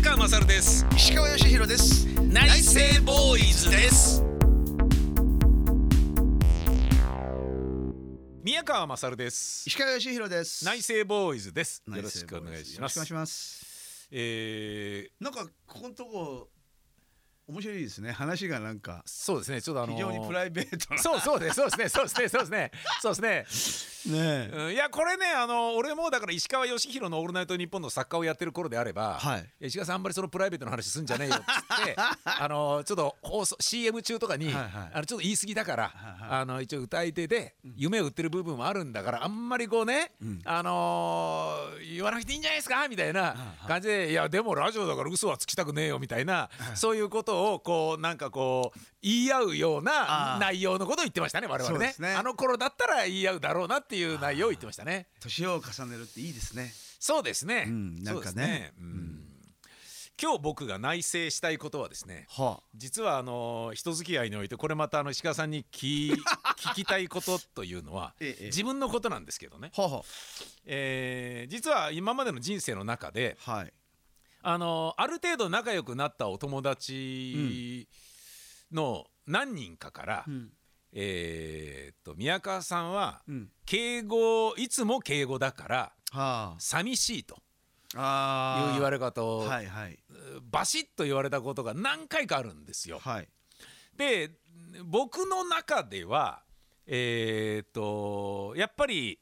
宮川勝です。石川義弘です。内政ボーイズです。宮川勝です。石川義弘です。内政ボーイズです。内よろしくお願いします。ズ。よろしくお願いします。えー、なんかここのとこ面白いですね。話がなんかそうですね。ちょっとあのー、非常にプライベートな。そうそうですそうですね。そうですね。そうですね。そうですね。ね。えうん。いやこれねあの俺もだから石川義弘の「オールナイトニッポン」の作家をやってる頃であれば、はい。石川さんあんまりそのプライベートの話すんじゃねえよっつってあのちょっと放送 CM 中とかに、はいはい。あのちょっと言い過ぎだから、はいはい。あの一応歌い手で夢を売ってる部分もあるんだからあんまりこうね、うん。あのー言わなくていいんじゃないですかみたいな感じで、いやでもラジオだから嘘はつきたくねえよみたいな、そういうことをこうなんかこう言い合うような内容のことを言ってましたね我々ね。ね。あの頃だったら言い合うだろうなっていう内容を言ってましたね。年を重ねるっていいですね。そうですね。うんなんかね。そうん。今日僕が内省したいことはですね。は実はあの人付き合いにおいてこれまたあの石川さんに聞 聞きたいことというのはええ。自分のことなんですけどね、ははえー実は今までの人生の中ではいあのある程度仲良くなったお友達の何人かから、うん。えーっと宮川さんはうん。敬語いつも敬語だからは寂しいと。ああいう言われ方をはいはい。バシッと言われたことが何回かあるんですよ。はい。で僕の中ではえーっとやっぱり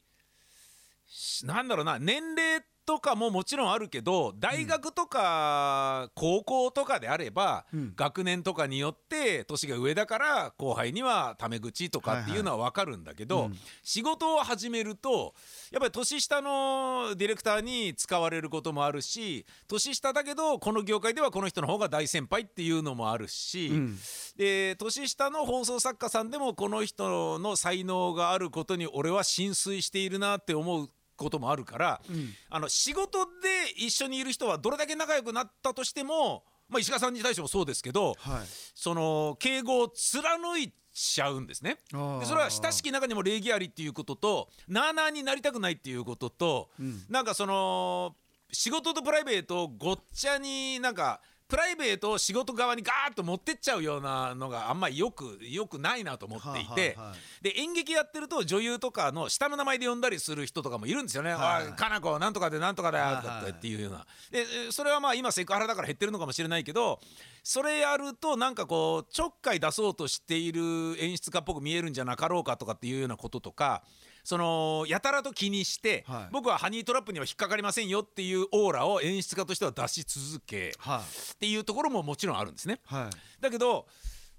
しなんだろうな年齢とかももちろんあるけど大学とか高校とかであれば、うん。学年とかによって年が上だから後輩にはタメ口とかっていうのは分かるんだけど、うん。仕事を始めるとやっぱり年下のディレクターに使われることもあるし年下だけどこの業界ではこの人の方が大先輩っていうのもあるし、うん。で年下の放送作家さんでもこの人の才能があることに俺は心酔しているなって思うこともあるから、うん。あの仕事で一緒にいる人はどれだけ仲良くなったとしても、まあ、石川さんに対してもそうですけどはい。その敬語を貫いちゃうんですね。でそれは親しき中にも礼儀ありっていうこととなあなあになりたくないっていうことと、うん。なんかその仕事とプライベートをごっちゃになんかプライベートを仕事側にガーッと持ってっちゃうようなのがあんまりよくよくないなと思っていて、はあはあはあで演劇やってると女優とかの下の名前で呼んだりする人とかもいるんですよね「はいおい。かな子なんとかでなんとかだよ」とかっていうような。でえそれはまあ今セクハラだから減ってるのかもしれないけどそれやるとなんかこうちょっかい出そうとしている演出家っぽく見えるんじゃなかろうかとかっていうようなこととかそのやたらと気にして、はい。僕はハニートラップには引っかかりませんよっていうオーラを演出家としては出し続けはっていうところももちろんあるんですね。いはい。だけど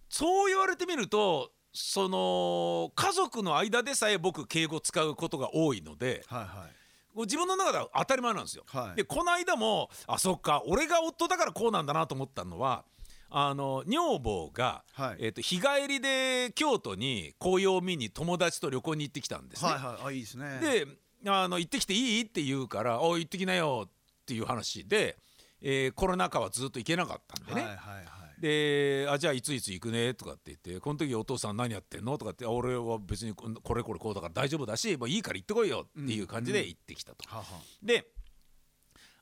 そう言われてみるとその家族の間でさえ僕敬語使うことが多いのではいはい。自分の中では当たり前なんですよ。はい。でこの間もあそっか俺が夫だからこうなんだなと思ったのはあの女房が、はい。えー、と日帰りで京都に紅葉を見に友達と旅行に行ってきたんですね。はいはい。あいいですね。であの行ってきていい？って言うから「お行ってきなよ」っていう話で、えーコロナ禍はずっと行けなかったんでね。はいはいはい。であじゃあいついつ行くね？とかって言ってこの時お父さん何やってんの？とかってあ俺は別にここれこれこうだから大丈夫だしもういいから行ってこいよっていう感じで行ってきたと。はは。で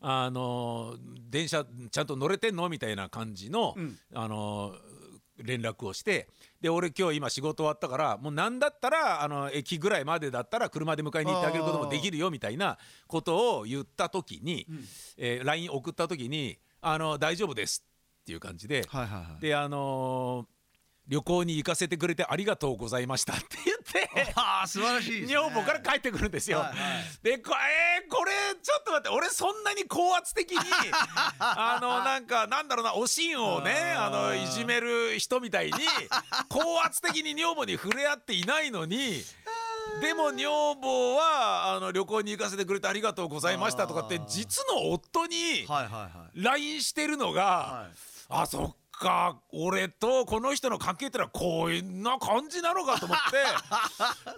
あの電車ちゃんと乗れてんの？みたいな感じの、うん。あの連絡をしてで俺今日今仕事終わったからもう何だったらあの駅ぐらいまでだったら車で迎えに行ってあげることもできるよみたいなことを言った時に、えー LINE 送った時にあの「大丈夫です」っていう感じで、はいはいはい。であのー旅行に行かせてくれてありがとうございましたって言ってああ素晴らしいね。女房から帰ってくるんですよ。はいはい。でこえーこれちょっと待って俺そんなに高圧的に あのなんかなんだろうなおしんをねあのいじめる人みたいに高圧的に女房に触れ合っていないのに。でも女房はあの旅行に行かせてくれてありがとうございましたとかって実の夫にはいはいはい。LINE してるのが、はい。あそっか俺とこの人の関係ってのはこんな感じなのかと思って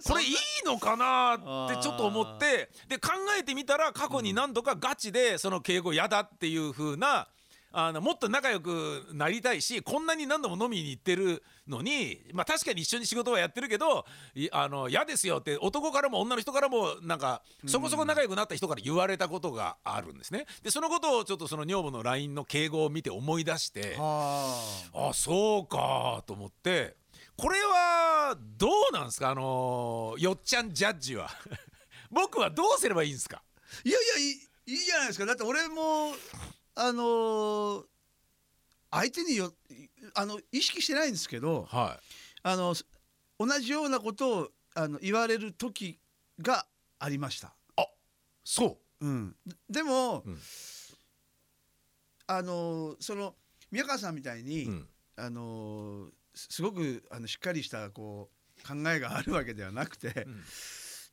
これいいのかなってちょっと思ってで考えてみたら過去に何度かガチでその敬語嫌だっていう風なあのもっと仲良くなりたいしこんなに何度も飲みに行ってるのに、まあ、確かに一緒に仕事はやってるけどいあの嫌ですよって男からも女の人からもなんかそこそこ仲良くなった人から言われたことがあるんですね。でそのことをちょっとその女房の LINE の敬語を見て思い出してはあ。そうかと思ってこれはどうなんですか？あのよっちゃんジャッジは。僕はどうすればいいんですか？いやいやいいじゃないですか。だって俺もあのー相手によあの意識してないんですけどはあの同じようなことをあの言われる時がありました。いそう。ん、でも、うん。あのその宮川さんみたいに、う、うん、あのすすごくあのしっかりしたこう考えがあるわけではなくて、ん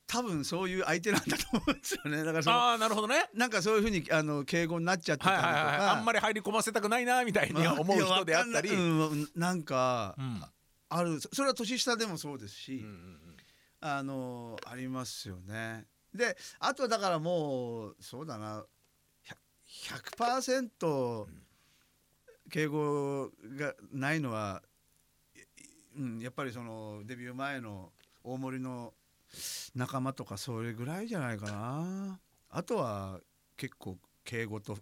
多分そういう相手なんだと思うんですよね。だからそのああなるほどね。なんかそういうふうにあの敬語になっちゃってたりとか、はいはいはい。あんまり入り込ませたくないなみたいに 思う人であったり、いやわかんない。うんなんかうんある。そそれは年下でもそうですし、うん。うんあのありますよね。であとはだからもうそうだな。100 100%敬語がないのは、いうん、やっぱりそのデビュー前の大森の仲間とかそれぐらいじゃないかな。あとは結構敬語とん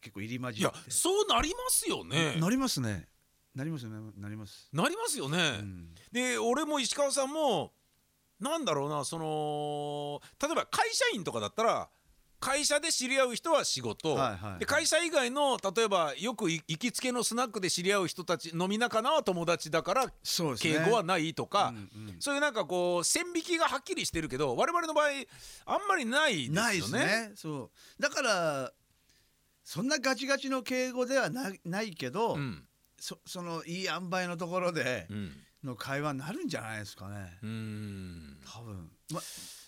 結構入り混いやじってそうなりますよねなりますね。なりますよね。なります。なりますよね、うんで俺も石川さんもなんだろうなその例えば会社員とかだったら会社で知り合う人は仕事、はいはいはいで会社以外の例えばよくい行きつけのスナックで知り合う人たち飲み仲間は友達だから。敬語はないとか、うんうんそういうなんかこう線引きがはっきりしてるけど我々の場合あんまりないですよね。ないですね。そう。だからそんなガチガチの敬語ではなないけど、うんそそのいい塩梅のところでうんの会話になるんじゃないですかね。うーん多分。ま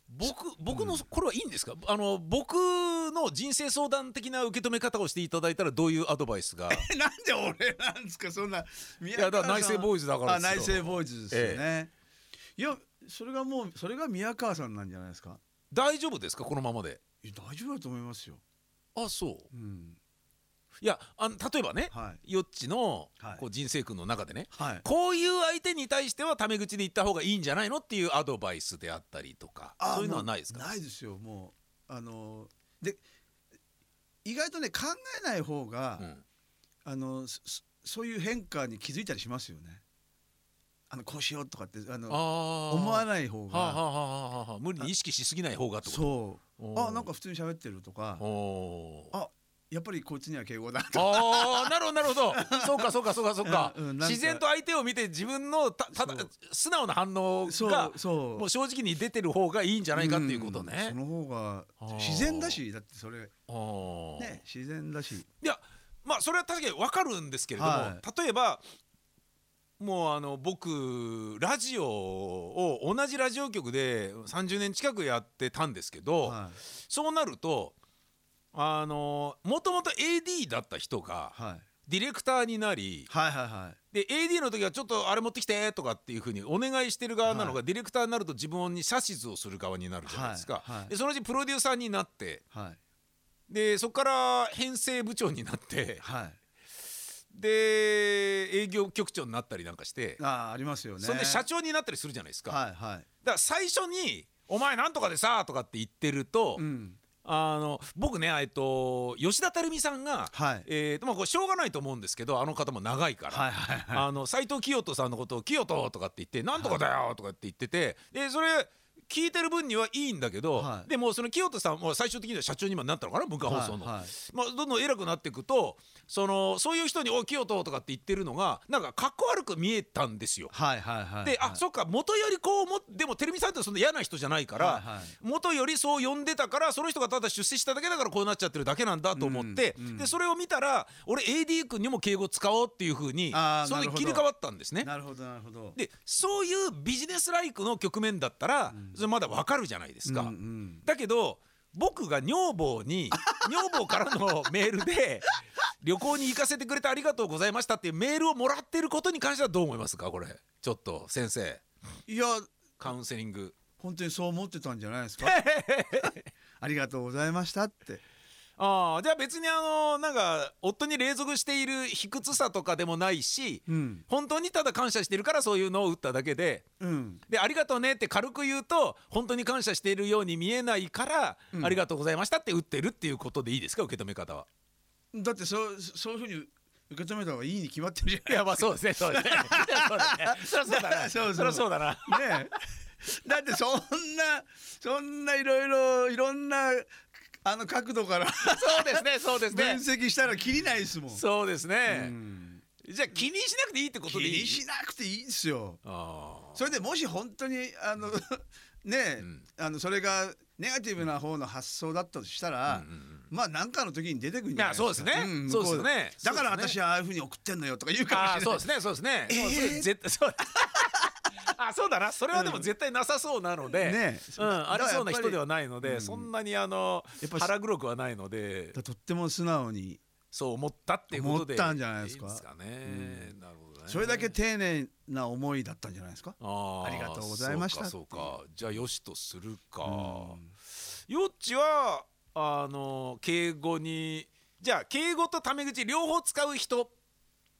僕僕のこれはいいんですか？あの僕の人生相談的な受け止め方をしていただいたらどういうアドバイスが？え なんで俺なんですか？そんな。いいやだから内政ボーイズだからあですよ内政ボーイズですよね。いやそれがもうそれが宮川さんなんじゃないですか？大丈夫ですか？このままで大丈夫だと思いますよ。あそううん。いやあの例えばね、はい。よっちのはい。こう人生訓の中でねはい。こういう相手に対してはタメ口で言った方がいいんじゃないのっていうアドバイスであったりとかあそういうのはないですか？ないですよもう。あので意外とね考えない方が、うん。あのそういう変化に気づいたりしますよね。あのこうしようとかってあの思わない方が、はあ、はあはあはあはあ、無理に意識しすぎない方がと？そう。あなんか普通に喋ってるとか。あやっぱりこいつには敬語だああなるほどなるほど。そうかそうかそうかそうか,、うんか。自然と相手を見て自分のたただ素直な反応そがうそう。もう正直に出てる方がいいんじゃないかっていうことんねそ。の方が自然だしだってそれ。あー。ね自然だし。いやまあそれは確かに分かるんですけれども、は例えばもうあの僕ラジオを同じラジオ局で30年近くやってたんですけど、はそうなるとあのもともと AD だった人がいはい。ディレクターになりはいはいはい。で AD の時はちょっとあれ持ってきてとかっていうふうにお願いしてる側なのが、はディレクターになると自分に指図をする側になるじゃないですか、はいはい。でそのうちプロデューサーになってはい。でそこから編成部長になってはい。で営業局長になったりなんかして、あーありますよね。それで社長になったりするじゃないですか、だかはい。はいら最初に「お前なんとかでさ」とかって言ってると、うんあの僕ねえっと吉田照美さんが、はいえーとまあ、これしょうがないと思うんですけどあの方も長いから。はいはいはいあの斉藤清人さんのことを「清人」とかって言って「なんとかだよ」とかって言っててでそれ聞いてる分にはいいんだけど、はい。でもその清人さんも最終的には社長に今なったのかな文化放送の、はいはい。まあ、どんどん偉くなっていくとそのそういう人に「おい清人」とかって言ってるのがなんかかっこ悪く見えたんですよ。はいはいはいで、あそっか元よりこうもでも照美さんってそんな嫌な人じゃないから、はいはい。元よりそう呼んでたからその人がただ出世しただけだからこうなっちゃってるだけなんだと思って、うんうん。でそれを見たら俺 AD 君にも敬語使おうっていうふうにそういうあーなるほど。切り替わったんですね。なるほどなるほど。でそういうビジネスライクの局面だったら、それまだわかるじゃないですか。うんうん。だけど僕が女房に 女房からのメールで「旅行に行かせてくれてありがとうございました」っていうメールをもらってることに関してはどう思いますか？これちょっと先生。いやカウンセリング。本当にそう思ってたんじゃないですか？ありがとうございましたってああじゃあ別にあのなんか夫に隷属している卑屈さとかでもないし、うん。本当にただ感謝してるからそういうのを打っただけでうん。でありがとうねって軽く言うと本当に感謝しているように見えないから、うん。ありがとうございましたって打ってるっていうことでいいですか受け止め方は？だってそうそういうふうに受け止めた方がいいに決まってるじゃないいやまあそうですね そうですね。そりゃそうだな。そうそう。そりゃそうだな。ねえ。だってそんなそんないろいろいろんなあの角度から。そうですねそうです分ね析したらきりないですもん。そうですね、うん。じゃあ気にしなくていいってこ気とでいい？にしなくていいですよ。ああそれでもし本当にあの ねえ、うん。あのそれがネガティブな方の発想だったとしたら、うんうんうん。まあ何かの時に出てくるんじゃないですか。そうですね。んそうですね。だから私はああいうふうに送ってんのよとか言うかもしれない。そうですねそうですね、えー。それ絶対そうあ そうだな。それはでも絶対なさそうなので、ねうん、ありそうな人ではない。ので、うん。そんなにあのやっぱ腹黒くはないので。とっても素直にそう思ったっていうことで。思ったんじゃないですか？いいですかね、なるほどね。それだけ丁寧な思いだったんじゃないですか？ありがとうございましたそうかそうか。じゃあよしとするか、うん。よっちはあの敬語にじゃあ敬語とタメ口両方使う人。っ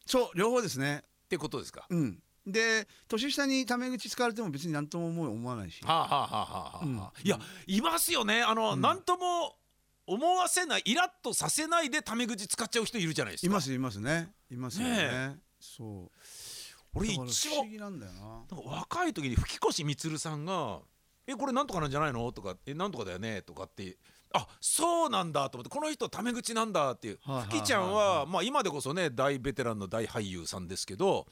そう両方ですね。てことですか、うん。で年下にタメ口使われても別に何とも思わないし。はあ、はあはあはあはあうんいやいますよねあの、うんなんとも思わせないイラッとさせないでタメ口使っちゃう人いるじゃないですかいますいますね。いますよね。ねそう。俺一番不思議なんだよな。若い時に吹越充さんが「えこれなんとかなんじゃないの?」とか「えなんとかだよね?」とかってあそうなんだと思ってこの人タメ口なんだっていうはいはいはいはい吹ちゃんはまあ今でこそね大ベテランの大俳優さんですけど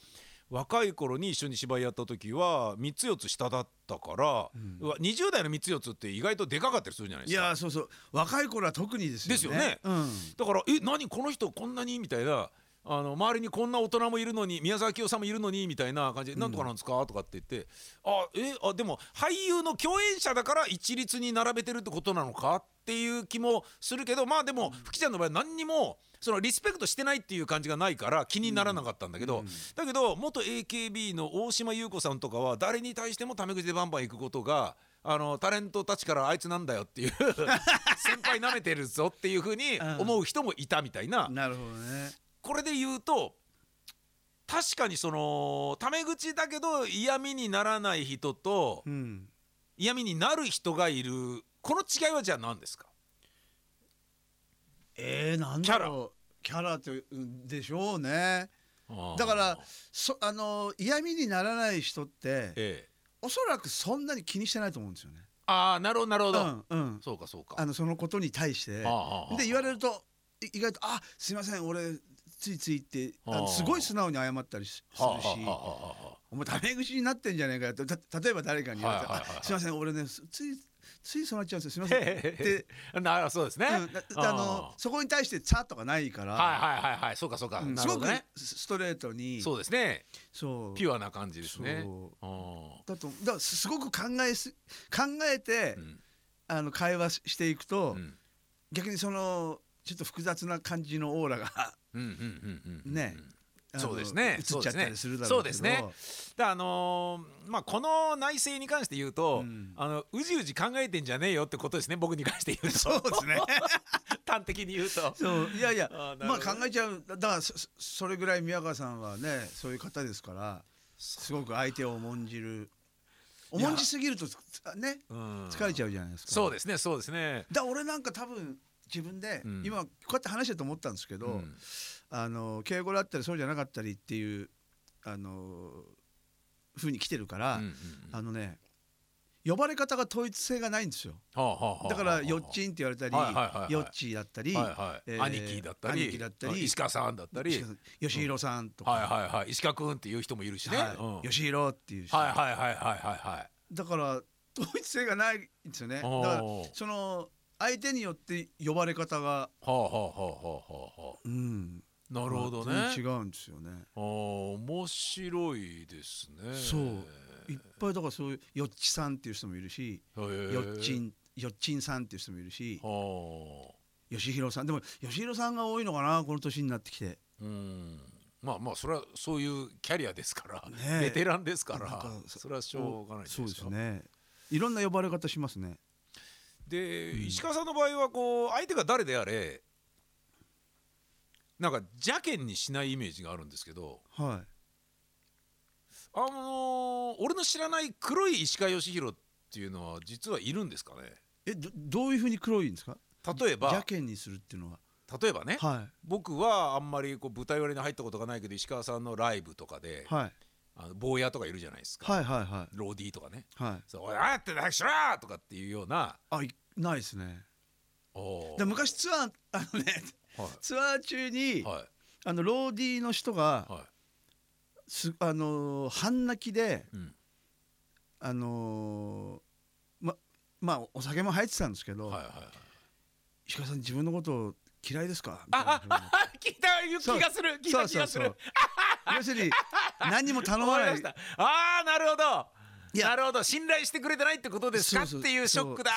若い頃に一緒に芝居やった時は3つ4つ下だったから、うんうわ20代の3つ4つって意外とでかかったりするじゃないいですか。やそうそう若い頃は特にですよね。ですよねうん。だから「え何この人こんなに?」みたいな。あの周りにこんな大人もいるのに宮沢清さんもいるのにみたいな感じで「なんとかなんですか?」とかって言って「あえあでも俳優の共演者だから一律に並べてるってことなのか?」っていう気もするけどまあでも吹ちゃんの場合何にもそのリスペクトしてないっていう感じがないから気にならなかったんだけど、うんだけど元 AKB の大島優子さんとかは誰に対してもタメ口でバンバン行くことがあのタレントたちからあいつなんだよっていう 先輩なめてるぞっていうふうに思う人もいたみたいな、なるほどね。これで言うと確かにそのタメ口だけど嫌味にならない人とうん。嫌味になる人がいるこの違いはじゃあ何ですか？えー、なんだろう。キャラってうんでしょうね。だからそあの嫌味にならない人ってええおそらくそんなに気にしてないと思うんですよね。ああなるほどなるほど、うんうん。そうかそうかあのそのことに対してで言われるとい意外と「あすいません俺ついつい」ってすごい素直に謝ったりしするしはあはあはあは「お前タメ口になってんじゃねえかよ」ってた例えば誰かに言われてすいません俺ねすついついそうなっちゃうんですよ。すいません」って、あなるそうですね、うんあのそこに対して「さ」とかないから、はいはいはいはい。そうかそうか、うんすごくスストレートに。そうですね。そう。ピュアな感じですね。だとだからすすごく考えす考えて、ーうん。あの会話ししていくと、うん。逆にそのちょっと複雑な感じのオーラがね。そうですね。映っちゃったりするだろけど。そううですね。だあのーまあこの内政に関して言うと、うん。あのうじうじ考えてんじゃねえよってことですね僕に関して言うと。そうですね。端的に言うと。そういやいやまあ考えちゃう。だだからそれぐらい宮川さんはねそういう方ですからすごく相手を重んじる。重んじすぎるとつねうん。疲れちゃうじゃないですか。そうですねそうですね。だ俺なんか多分自分で、うん。今こうやって話してて思ったんですけど、うん。あの敬語だったりそうじゃなかったりっていうあの風に来てるから、うんうんうん。あのね呼ばれ方が統一性がないんですよ。はあはあはあだからよっちんって言われたり、はいはいはいはい。よっちーだったり、はいはい。えー兄貴だったり兄貴だったり石川さんだったり。吉弘さんとか、はいはいはい。石川君っていう人もいるしね、はい。うん。はい吉弘っていうし、はいはいはいはいはいだから統一性がないんですよね。だからその相手によって呼ばれ方がはあはあはあはあはあはうん。あなるほどね、違うんですよね。あー面白いですね。そう。いっぱいだからそういうよっちさんっていう人もいるしよっちんよっちんさんっていう人もいるしはあ。吉弘さん。でも吉弘さんが多いのかなこの年になってきて。うん。まあまあそれはそういうキャリアですから、ねえ。ベテランですからそそれはしょうがないそうですかね。いろんな呼ばれ方しますねで、うん。石川さんの場合はこう相手が誰であれなんか邪険にしないイメージがあるんですけどはい。あのー俺の知らない黒い石川義弘っていうのは実はいるんですかね？えどどういうふうに黒いんですか？例えば邪険にするっていうのは。例えばね、は僕はあんまりこう舞台割りに入ったことがないけど石川さんのライブとかで、いはいあの坊やとかいるじゃないですか、はいはいはい。ローディーとかね。はい「そうおいあってなくしろ!」とかっていうような。あいないですね。おー。で昔ツアーあのねはツアー中に、いはい。あのローディーの人がはい。すあのー半泣きでうん。あのーままあお酒も入ってたんですけど、はいはいはい。石川さん自分のことを嫌いですか？みあたいな聞いた気がする聞いた気がする。要するに 何にも頼思まない。いましたああなるほど。なるほど。信頼してくれてないってことですか？っていうショックだ。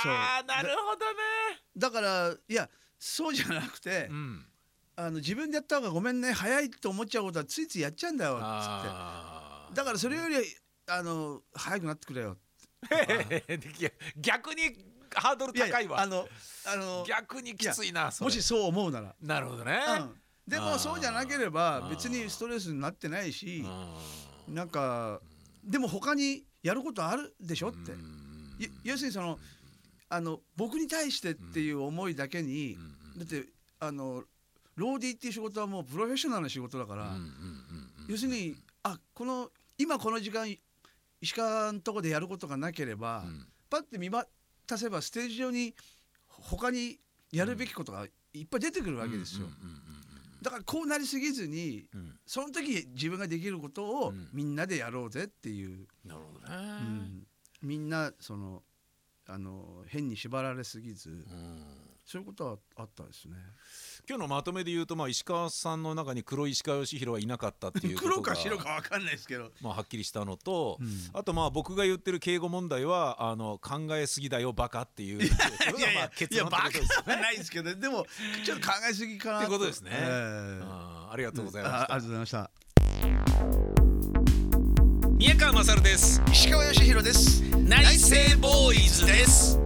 なるほどね。だからいやそうじゃなくて、うん。あの自分でやった方がごめんね早いと思っちゃうことはついついやっちゃうんだよっつって。だからそれよりあの早くなってくれよ 逆にハードル高いわ。あのあの逆にきついなもしそう思うなら、なるほどね。うん、でもそうじゃなければ別にストレスになってないしうんなんかでも他にやることあるでしょって。要するにそのあの僕に対してっていう思いだけにうんだってあのローディーっていう仕事はもうプロフェッショナルな仕事だから、要するにあこの今この時間石川のとこでやることがなければ、うん。パッて見渡せばステージ上に他にやるべきことがいっぱい出てくるわけですよ、だからこうなりすぎずにうん。その時自分ができることをうん。みんなでやろうぜっていう、なるほどね。うん。みんなそのあの変に縛られすぎず。うんそういうことはあったですね。今日のまとめで言うと、まあ、石川さんの中に黒い石川義弘はいなかったっていうこと黒がか白かわかんないですけど、まあ、はっきりしたのと、うんあとまあ僕が言ってる敬語問題はあの考えすぎだよバカっていう それがまあ結論ってバカ。はないですけどでもちょっと考えすぎかなってことですねえーありがとうございました。あありがとうございました宮川勝です。石川義弘です内政ボーイズです。